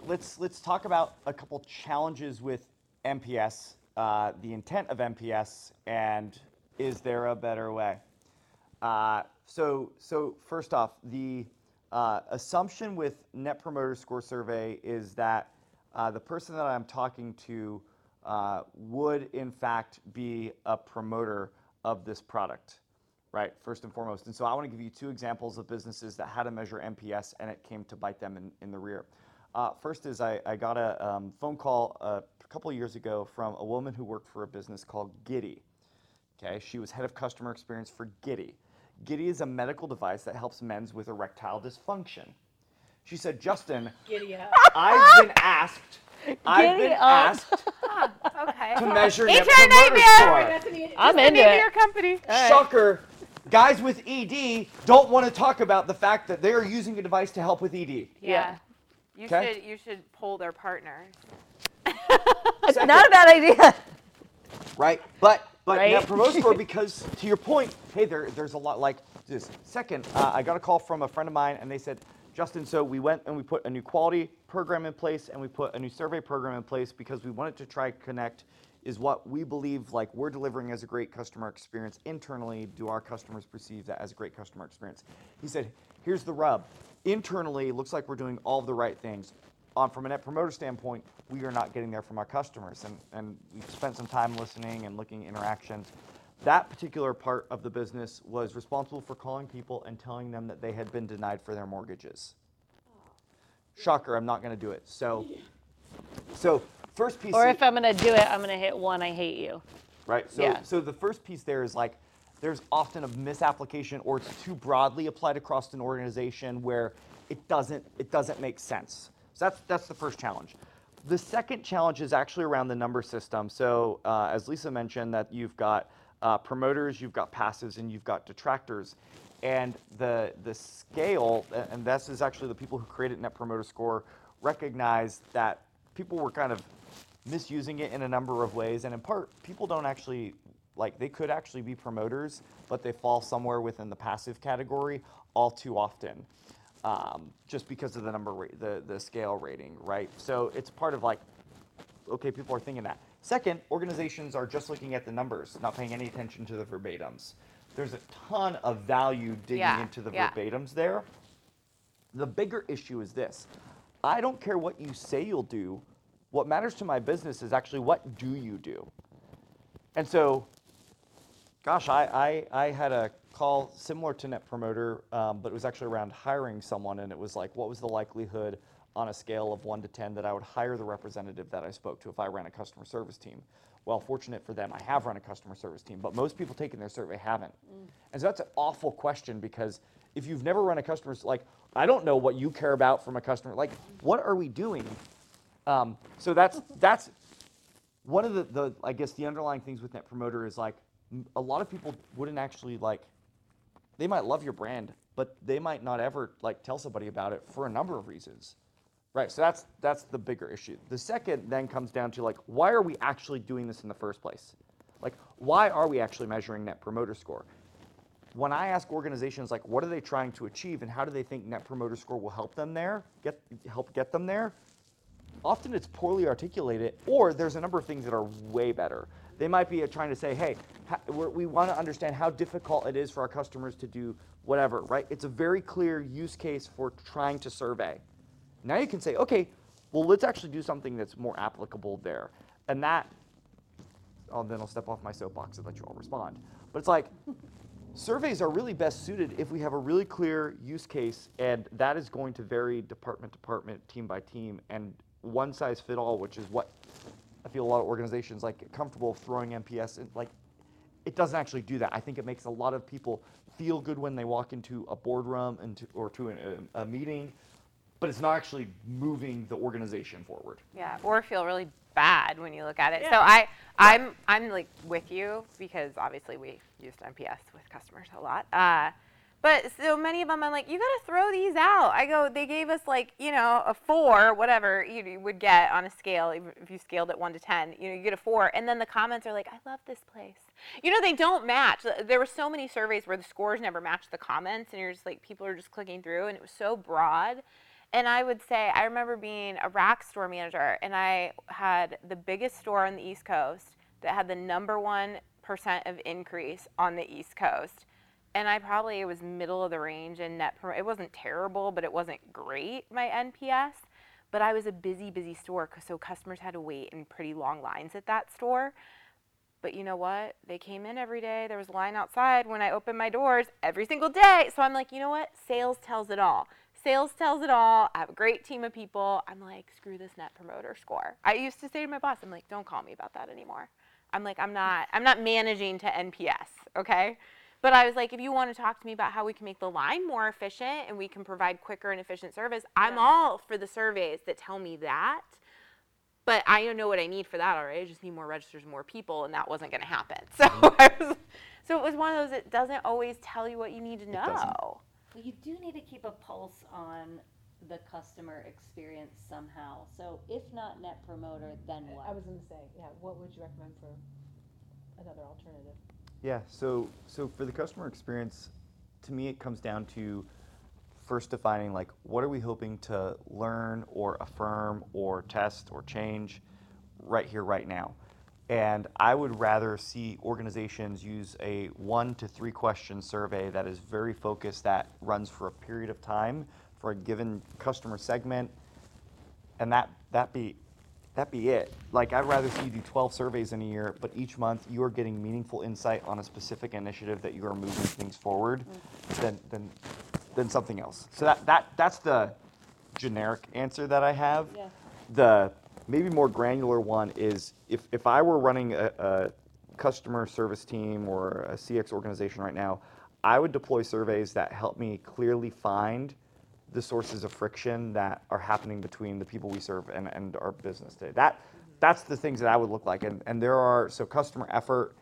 let's let's talk about a couple challenges with NPS, uh, the intent of NPS, and is there a better way? Uh, so so first off, the uh, assumption with Net Promoter Score survey is that uh, the person that I'm talking to uh, would in fact be a promoter of this product right? First and foremost. And so I want to give you two examples of businesses that had to measure NPS and it came to bite them in, in the rear. Uh, first is I, I got a um, phone call a couple years ago from a woman who worked for a business called Giddy. Okay, she was head of customer experience for Giddy. Giddy is a medical device that helps men with erectile dysfunction. She said, Justin, Giddy up. I've been asked, I've Giddy been up. Oh. asked ah, Okay. to measure HR Net Promoter Nightmare! Score. That's an e- I'm the into name of it. your company. Shocker. Guys with ED don't want to talk about the fact that they are using a device to help with ED. Yeah. You Okay. should you should pull their partner. It's not a bad idea. Right? But but Right? Net Promoter Score because to your point, hey, there there's a lot like this. Second, uh, I got a call from a friend of mine and they said, Justin, so we went and we put a new quality program in place and we put a new survey program in place because we wanted to try connect is what we believe like we're delivering as a great customer experience internally do our customers perceive that as a great customer experience he said here's the rub internally it looks like we're doing all of the right things on from a net promoter standpoint we are not getting there from our customers and, and we've spent some time listening and looking at interactions that particular part of the business was responsible for calling people and telling them that they had been denied for their mortgages shocker i'm not going to do it so so first piece Or if I'm gonna do it, I'm gonna hit one. I hate you. right? So, Yeah. so the first piece there is like there's often a misapplication or it's too broadly applied across an organization where it doesn't it doesn't make sense. So that's that's the first challenge. The second challenge is actually around the number system. So uh, as Lisa mentioned, that you've got uh, promoters, you've got passives, and you've got detractors. And the the scale, and this is actually the people who created Net Promoter Score, recognized that people were kind of misusing it in a number of ways, and in part, people don't actually like they could actually be promoters, but they fall somewhere within the passive category all too often, um, just because of the number ra- the the scale rating, right? So it's part of like okay, people are thinking that. Second, organizations are just looking at the numbers, not paying any attention to the verbatims. There's a ton of value digging Yeah, into the yeah. verbatims there. The bigger issue is this I don't care what you say you'll do. What matters to my business is actually what do you do? And so, gosh, I, I, I had a call similar to Net Promoter, um, but it was actually around hiring someone, and it was like, what was the likelihood on a scale of one to 10 that I would hire the representative that I spoke to if I ran a customer service team? Well, fortunate for them, I have run a customer service team, but most people taking their survey haven't. And so that's an awful question because if you've never run a customer, like, I don't know what you care about from a customer. Like, what are we doing? Um, so that's that's one of the, the I guess the underlying things with Net Promoter is like a lot of people wouldn't actually like they might love your brand, but they might not ever like tell somebody about it for a number of reasons. Right. So that's that's the bigger issue. The second then comes down to like why are we actually doing this in the first place? Like why are we actually measuring net promoter score? When I ask organizations like what are they trying to achieve and how do they think net promoter score will help them there, get help get them there? often it's poorly articulated, or there's a number of things that are way better. They might be uh, trying to say, hey, we're, want to understand how difficult it is for our customers to do whatever, right? It's a very clear use case for trying to survey. Now you can say, okay, well, let's actually do something that's more applicable there. And that, oh, then I'll step off my soapbox and let you all respond. But it's like, surveys are really best suited if we have a really clear use case, and that is going to vary department department, team by team, and one size fit all, which is what I feel a lot of organizations like comfortable throwing NPS and Like, it doesn't actually do that. I think it makes a lot of people feel good when they walk into a boardroom and to, or to an- a, a meeting, but it's not actually moving the organization forward. Yeah, or feel really bad when you look at it. So I, I'm, I'm like with you because obviously we used NPS with customers a lot. Uh, but so many of them, I'm like, you gotta throw these out. I go, they gave us like, you know, a four, whatever you, would get on a scale, if you scaled it one to ten, you know, you get a four, and then the comments are like, I love this place. You know, they don't match. There were so many surveys where the scores never matched the comments, and you're just like, people are just clicking through, and it was so broad. And I would say, I remember being a rack store manager, and I had the biggest store on the East Coast that had the number one percent of increase on the East Coast. And I probably it was middle of the range in net. It wasn't terrible, but it wasn't great. My NPS, but I was a busy, busy store, so customers had to wait in pretty long lines at that store. But you know what? They came in every day. There was a line outside when I opened my doors every single day. So I'm like, you know what? Sales tells it all. Sales tells it all. I have a great team of people. I'm like, screw this net promoter score. I used to say to my boss, I'm like, don't call me about that anymore. I'm like, I'm not, I'm not managing to NPS, okay? But I was like, if you want to talk to me about how we can make the line more efficient and we can provide quicker and efficient service, I'm all for the surveys that tell me that. But I don't know what I need for that already. I just need more registers and more people, and that wasn't going to happen. So mm-hmm. I was, so it was one of those that doesn't always tell you what you need to know. Well, you do need to keep a pulse on the customer experience somehow. So if not net promoter, then what? I was gonna say, yeah, what would you recommend for another alternative? Yeah, so so for the customer experience, to me it comes down to first defining like what are we hoping to learn or affirm or test or change right here right now. And I would rather see organizations use a one to three question survey that is very focused that runs for a period of time for a given customer segment and that that be that be it. Like I'd rather see you do 12 surveys in a year, but each month you are getting meaningful insight on a specific initiative that you are moving things forward than than than something else. So that that that's the generic answer that I have. Yeah. The maybe more granular one is if if I were running a, a customer service team or a CX organization right now, I would deploy surveys that help me clearly find the sources of friction that are happening between the people we serve and, and our business today. That that's the things that I would look like. And and there are so customer effort,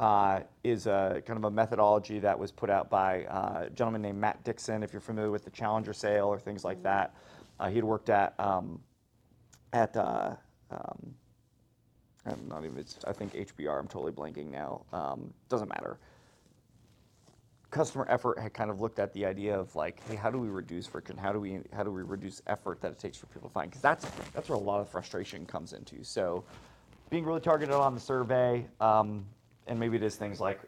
uh, is a kind of a methodology that was put out by uh, a gentleman named Matt Dixon. If you're familiar with the Challenger sale or things like that, uh, he had worked at um, at uh, um, I'm not even. I think HBR. I'm totally blanking now. Um, doesn't matter. Customer effort had kind of looked at the idea of like, hey, how do we reduce friction? How do we how do we reduce effort that it takes for people to find? Because that's that's where a lot of frustration comes into. So, being really targeted on the survey, um, and maybe it is things like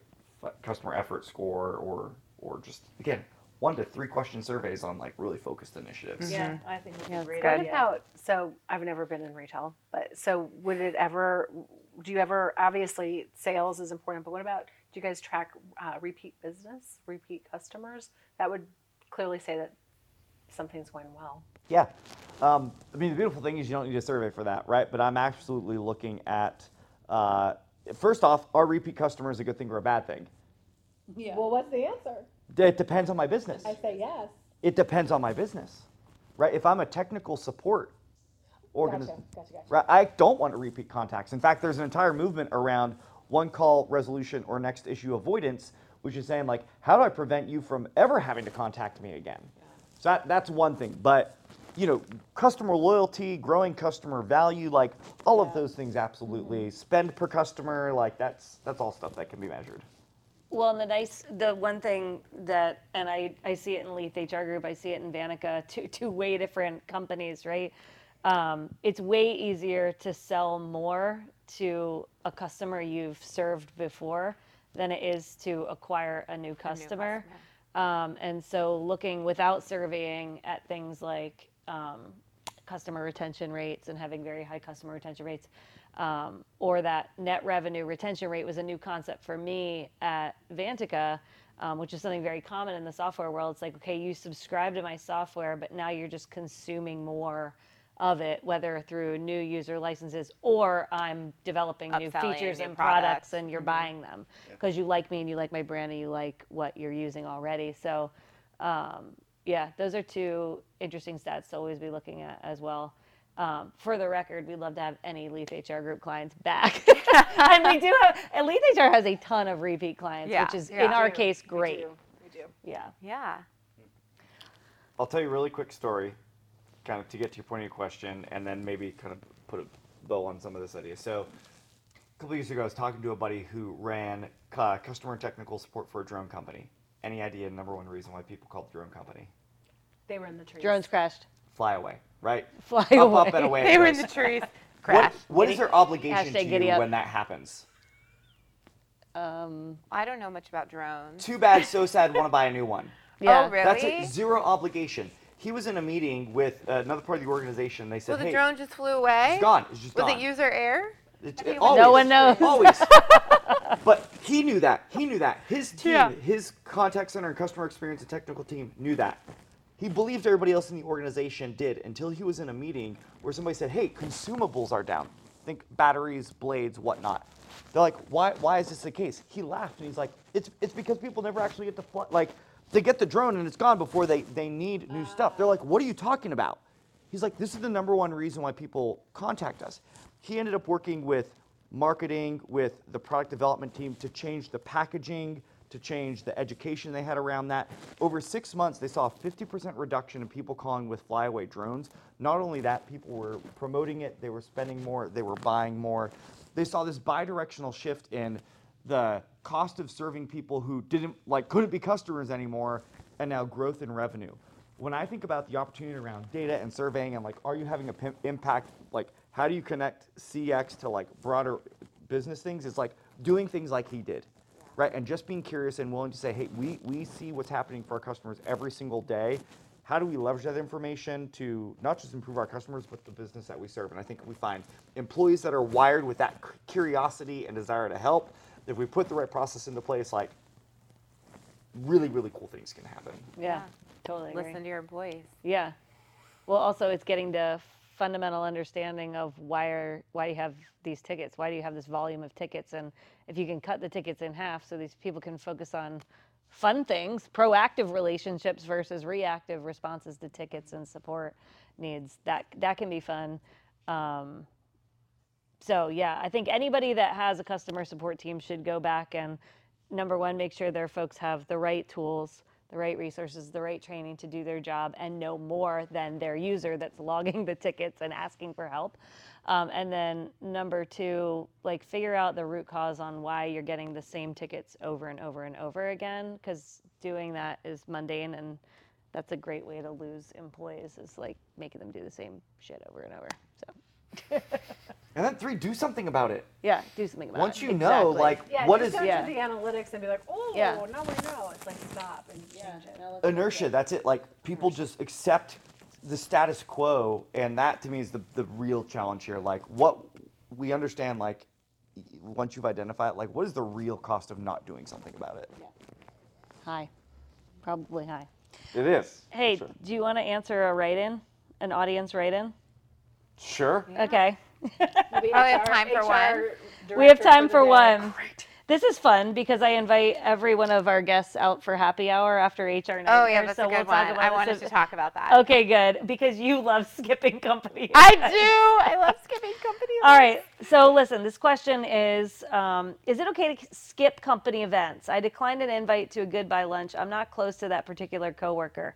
customer effort score or or just again one to three question surveys on like really focused initiatives. Yeah, I think it's Yeah, a it's great good. What idea. about, so I've never been in retail, but so would it ever, do you ever, obviously sales is important, but what about, do you guys track uh, repeat business, repeat customers? That would clearly say that something's going well. Yeah. Um, I mean, the beautiful thing is you don't need a survey for that, right? But I'm absolutely looking at, uh, first off, are repeat customers a good thing or a bad thing? Yeah. Well, what's the answer? It depends on my business. I say yes. It depends on my business, right? If I'm a technical support Gotcha, organization, gotcha, gotcha. right, I don't want to repeat contacts. In fact, there's an entire movement around one call resolution or next issue avoidance, which is saying like, how do I prevent you from ever having to contact me again? So that, that's one thing. But you know, customer loyalty, growing customer value, like all of those things, absolutely. Mm-hmm. Spend per customer, like that's that's all stuff that can be measured. Well, and the nice, the one thing that, and I, I see it in Leath HR Group, I see it in Vantica, two, two way different companies, right? Um, it's way easier to sell more to a customer you've served before than it is to acquire a new customer. Um, and so looking without surveying at things like um, customer retention rates and having very high customer retention rates, um, or that net revenue retention rate was a new concept for me at Vantica, um, which is something very common in the software world. It's like, okay, you subscribe to my software, but now you're just consuming more of it, whether through new user licenses or I'm developing new features new and products products. and you're buying them because you like me and you like my brand and you like what you're using already. So, um, yeah, those are two interesting stats to always be looking at as well. Um, for the record, we'd love to have any Leath HR group clients back. and we do have, and Leath HR has a ton of repeat clients, Yeah, which is yeah. in our We do, case we great. do, We do. Yeah. Yeah. I'll tell you a really quick story, kind of to get to your point of your question, and then maybe kind of put a bow on some of this idea. So, a couple years ago, I was talking to a buddy who ran uh, customer technical support for a drone company. Any idea number one reason why people call the drone company? They were in the trees. Drones crashed. Fly away, right? Fly up, away. up and away. They were in the trees. What, Crash. what is their obligation Hashtag to you when that happens? Um, I don't know much about drones. Too bad, so sad. Want to buy a new one. yeah. Oh, really? That's it. Zero obligation. He was in a meeting with another part of the organization. They said, Well, the "Hey, drone just flew away. it's gone. It's just Was gone." it user error? It- it- it was- No one knows. Always. but he knew that. He knew that. His team, Yeah. his contact center and customer experience and technical team knew that. He believed everybody else in the organization did until he was in a meeting where somebody said, "Hey, consumables are down. Think batteries, blades, whatnot." They're like, "Why? Why is this the case?" He laughed and he's like, "It's it's because people never actually get to fly. Like, they get the drone and it's gone before they they need new stuff." They're like, "What are you talking about?" He's like, this is the number one reason why people contact us. He ended up working with marketing, with the product development team to change the packaging, to change the education they had around that. Over six months, they saw a 50% reduction in people calling with flyaway drones. Not only that, people were promoting it, they were spending more, they were buying more. They saw this bi-directional shift in the cost of serving people who didn't like couldn't be customers anymore and now growth in revenue when I think about the opportunity around data and surveying and like, are you having a impact? Like, how do you connect CX to like broader business things? It's like doing things like he did, right? And just being curious and willing to say, hey, we, we see what's happening for our customers every single day. How do we leverage that information to not just improve our customers, but the business that we serve? And I think we find employees that are wired with that curiosity and desire to help, if we put the right process into place, like really, really cool things can happen. Yeah. Totally. Agree. Listen to your employees. Yeah. Well, also it's getting to fundamental understanding of why are why do you have these tickets? Why do you have this volume of tickets? And if you can cut the tickets in half so these people can focus on fun things, proactive relationships versus reactive responses to tickets and support needs, that that can be fun. Um, so yeah, I think anybody that has a customer support team should go back and number one, make sure their folks have the right tools, the right resources, the right training to do their job, and know more than their user that's logging the tickets and asking for help. Um, and then number two, like figure out the root cause on why you're getting the same tickets over and over and over again, because doing that is mundane and that's a great way to lose employees is like making them do the same shit over and over. So And then three, do something about it. yeah, do something about it. Once it. you know, Exactly. like, Yeah, what just is go yeah. to the analytics and be like, oh, Yeah. now we know. It's like stop and change it. inertia? That's it. Like, people just accept the status quo, and that to me is the, the real challenge here. Like, what we understand, like, y- once you've identified, it, like, what is the real cost of not doing something about it? high, probably high. It is. Hey, Sure. do you want to answer a write-in, an audience write-in? Sure. Okay. Maybe Oh, we have time for one. We have time the for day. one. This is fun because I invite every one of our guests out for happy hour after HR night. Oh yeah, that's so a good we'll talk one. about I wanted if- to talk about that. Okay, good because you love skipping company. I do. I love skipping company. All right. So listen, this question is: um, Is it okay to skip company events? I declined an invite to a goodbye lunch. I'm not close to that particular coworker,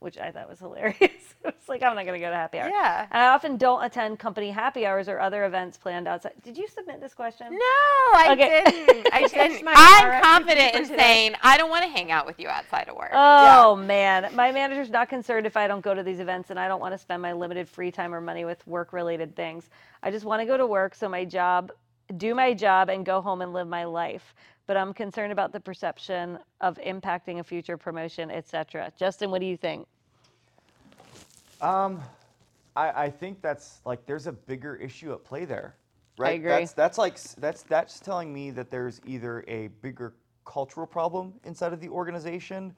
which I thought was hilarious. it's like I'm not going to go to happy hour. Yeah. And I often don't attend company happy hours or other events planned outside. Did you submit this question? No, I Okay. didn't. I didn't. my I'm confident in saying I don't want to hang out with you outside of work. Oh man, my manager's not concerned if I don't go to these events, and I don't want to spend my limited free time or money with work-related things. I just want to go to work, so my job, do my job, and go home and live my life. But I'm concerned about the perception of impacting a future promotion, etc. Justin, what do you think? Um, I, I think that's like there's a bigger issue at play there, right? agree. That's that's like that's that's telling me that there's either a bigger cultural problem inside of the organization,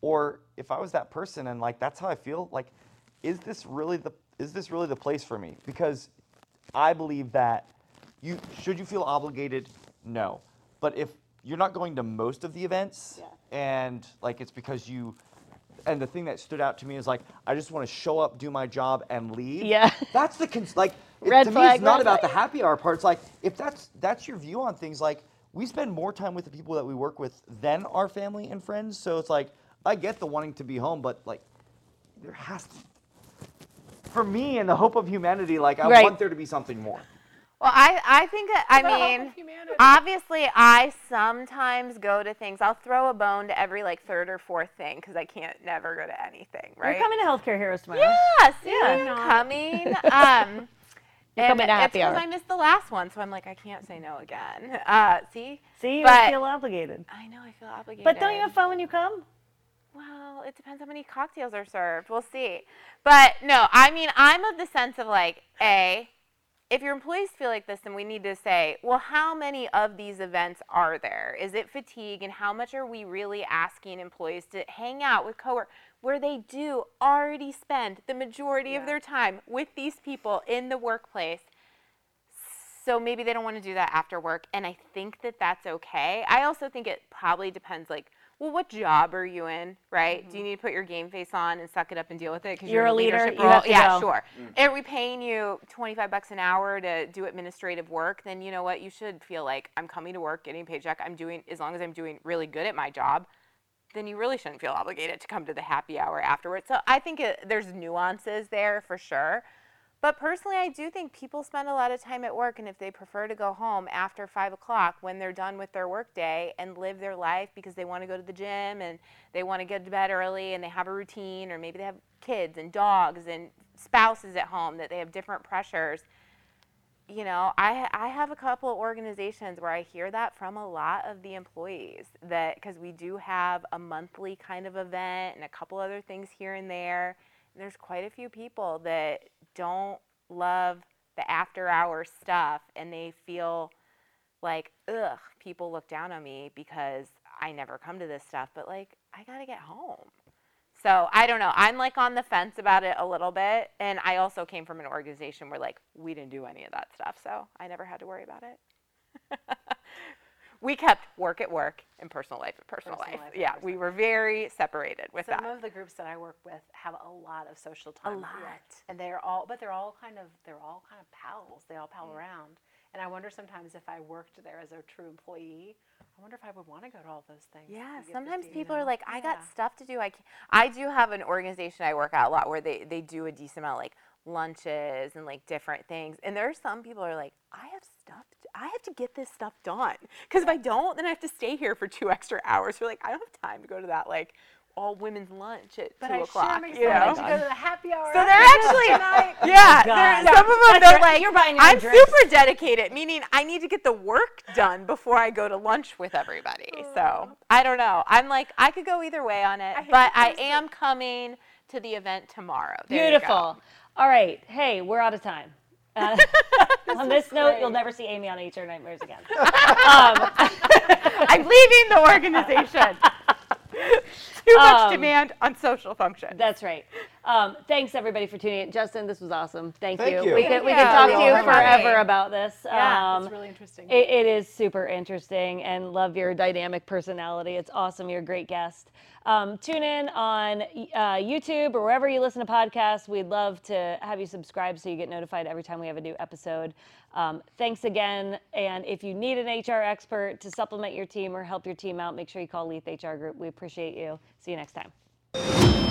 or if I was that person and like that's how I feel, like, is this really the is this really the place for me? Because I believe that you should you feel obligated? No, but if you're not going to most of the events, and like it's because you and the thing that stood out to me is like I just want to show up, do my job, and leave. Yeah. That's the cons- like it- Red to me. flag, It's not about the happy hour part. It's like if that's that's your view on things. Like we spend more time with the people that we work with than our family and friends. So it's like I get the wanting to be home, but like there has to. For me and the hope of humanity, like I Right. want there to be something more. Well, I, I think that, I mean, obviously, I sometimes go to things. I'll throw a bone to every like third or fourth thing because I can't never go to anything, right? You're coming to Healthcare Heroes tomorrow. Yeah, see, Yeah. I'm coming. Um, You're and coming to it's happy 'cause hour. I missed the last one, so I'm like, I can't say no again. Uh, see, See, you But- feel obligated. I know I feel obligated. But don't you have fun when you come? Well, it depends how many cocktails are served. We'll see. But no, I mean, I'm of the sense of like, A, if your employees feel like this, then we need to say, well, how many of these events are there? Is it fatigue? And how much are we really asking employees to hang out with coworkers where they do already spend the majority of their time with these people in the workplace? So maybe they don't want to do that after work, and I think that that's okay. I also think it probably depends, like, well, what job are you in, right? Do you need to put your game face on and suck it up and deal with it because Mm-hmm. You're you're, a leader, leadership you role? yeah, go. sure. Are we paying you 25 bucks an hour to do administrative work? Then you know what? You should feel like I'm coming to work, getting a paycheck. I'm doing as long as I'm doing really good at my job. Then you really shouldn't feel obligated to come to the happy hour afterwards. So I think it, there's nuances there for sure. But personally, I do think people spend a lot of time at work, and if they prefer to go home after five o'clock when they're done with their workday and live their life because they want to go to the gym and they want to get to bed early and they have a routine, or maybe they have kids and dogs and spouses at home that they have different pressures. You know, I I have a couple of organizations where I hear that from a lot of the employees that because we do have a monthly kind of event and a couple other things here and there. And there's quite a few people that don't love the after hours stuff and they feel like ugh people look down on me because i never come to this stuff but like i gotta get home. So i don't know. I'm like on the fence about it a little bit and i also came from an organization where like we didn't do any of that stuff so i never had to worry about it we kept work at work and personal life at personal, Personal life, life yeah personal we were very separated with Some that Some of the groups that I work with have a lot of social time. A lot. And they're all, but they're all kind of, they're all kind of pals. They all pal mm. around. And I wonder sometimes if I worked there as a true employee, I wonder if I would want to go to all those things. Yeah, to get the sometimes people are like, I got stuff to do. I, can't. I do have an organization I work at a lot where they, they do a decent amount like lunches and like different things. And there are some people are like, I have stuff, to, I have to get this stuff done. Because if I don't, then I have to stay here for two extra hours. We're like, I don't have time to go to that like all women's lunch at But two I o'clock. sure you know? to go to the happy hour. So they're actually, tonight. yeah, oh they're- some of them they're like, You're buying I'm drinks." super dedicated, meaning I need to get the work done before I go to lunch with everybody. Oh. So I don't know. I'm like, I could go either way on it, hate but I am coming to the event tomorrow. There you go. Beautiful. All right. Hey, we're out of time. Uh, on this note, you'll never see Amy on HR Nightmares again. um, I'm leaving the organization. Too much Um, demand on social function. that's right. Um, thanks everybody for tuning in. Justin, this was awesome. Thank, Thank you. We could we could talk you. to you Thank you. forever about this. Yeah, Um, it's really interesting. It, it is super interesting and love your dynamic personality. It's awesome. You're a great guest. Um, tune in on uh, YouTube or wherever you listen to podcasts. We'd love to have you subscribe so you get notified every time we have a new episode. Um, thanks again. And if you need an HR expert to supplement your team or help your team out, make sure you call Leath HR Group. We appreciate you. See you next time.